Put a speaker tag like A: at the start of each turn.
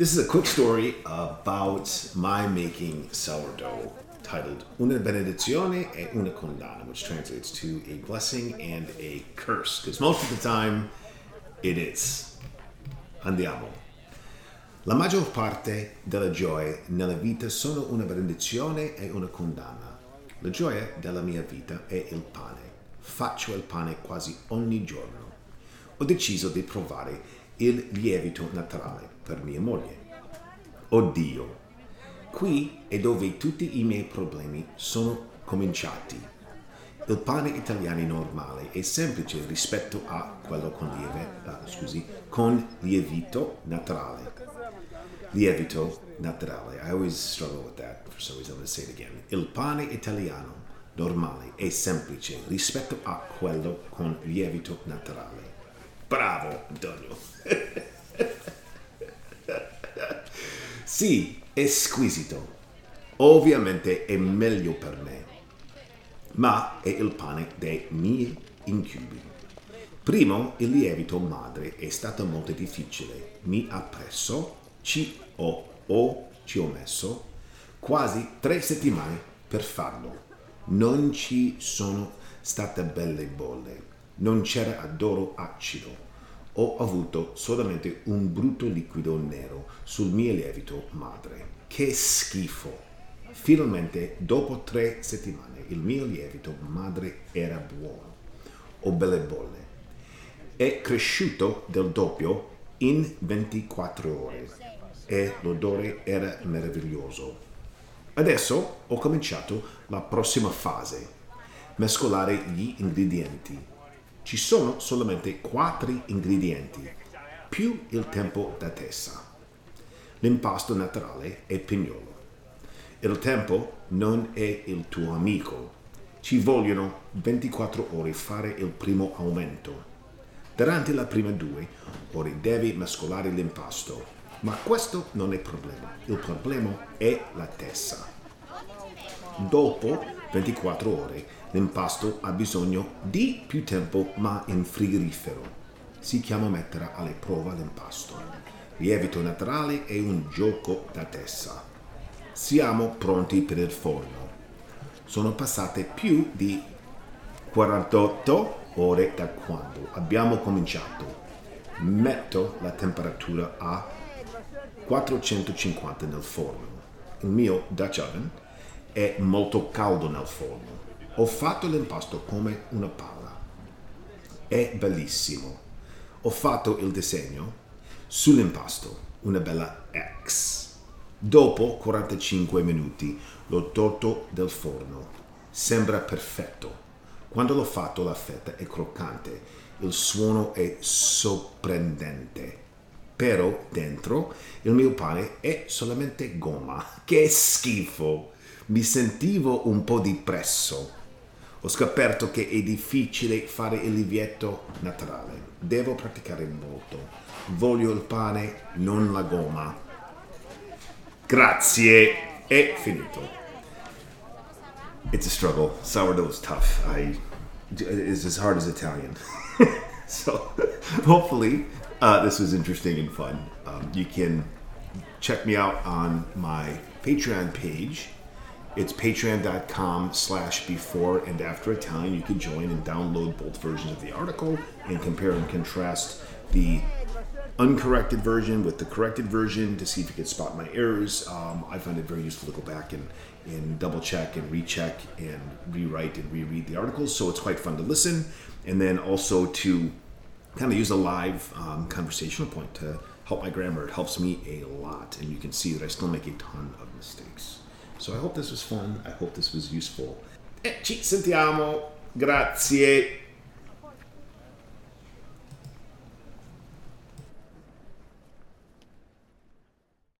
A: This is a quick story about my making sourdough titled Una benedizione e una condanna, which translates to a blessing and a curse, because most of the time it is. Andiamo. La maggior parte delle gioie nella vita sono una benedizione e una condanna. La gioia della mia vita è il pane. Faccio il pane quasi ogni giorno. Ho deciso di provare il lievito naturale per mia moglie. Oddio, qui è dove tutti i miei problemi sono cominciati. Il pane italiano normale è semplice rispetto a quello con, lieve, ah, scusi, con lievito naturale. Lievito naturale. I always struggle with that for some reason. I'm going to say it again. Il pane italiano normale è semplice rispetto a quello con lievito naturale. Bravo, Antonio. sì, è squisito. Ovviamente è meglio per me, ma è il pane dei miei incubi. Primo, il lievito madre è stato molto difficile. Mi ha preso, ci ho, o ci ho messo, quasi tre settimane per farlo. Non ci sono state belle bolle, non c'era adoro acido. Ho avuto solamente un brutto liquido nero sul mio lievito madre. Che schifo! Finalmente, dopo tre settimane, il mio lievito madre era buono. Ho belle bolle. È cresciuto del doppio in 24 ore e l'odore era meraviglioso. Adesso ho cominciato la prossima fase, mescolare gli ingredienti. Ci sono solamente quattro ingredienti, più il tempo d'attesa. L'impasto naturale è pignolo. Il tempo non è il tuo amico. Ci vogliono 24 ore fare il primo aumento. Durante le prime due ore devi mescolare l'impasto, ma questo non è il problema. Il problema è l'attesa. Dopo 24 ore l'impasto ha bisogno di più tempo ma in frigorifero. Si chiama mettere alle prove l'impasto. Lievito naturale è un gioco d'attesa. Siamo pronti per il forno. Sono passate più di 48 ore da quando abbiamo cominciato. Metto la temperatura a 450 nel forno. Il mio Dutch oven è molto caldo nel forno. Ho fatto l'impasto come una palla. È bellissimo. Ho fatto il disegno sull'impasto, una bella X. Dopo 45 minuti l'ho tolto dal forno. Sembra perfetto. Quando l'ho fatto la fetta è croccante, il suono è sorprendente. Però dentro il mio pane è solamente gomma. Che schifo! Mi sentivo un po' depresso. Ho scoperto che è difficile fare il lievito naturale. Devo praticare molto. Voglio il pane, non la gomma. Grazie. È finito. It's a struggle. Sourdough is tough. I it's as hard as Italian. so hopefully uh, this was interesting and fun. Um, you can check me out on my Patreon page. It's patreon.com slash before and after Italian. You can join and download both versions of the article and compare and contrast the uncorrected version with the corrected version to see if you can spot my errors. Um, I find it very useful to go back and, and double check and recheck and rewrite and reread the articles. So it's quite fun to listen. And then also to kind of use a live um, conversational point to help my grammar. It helps me a lot. And you can see that I still make a ton of mistakes. So I hope this was fun. I hope this was useful. E ci sentiamo. Grazie.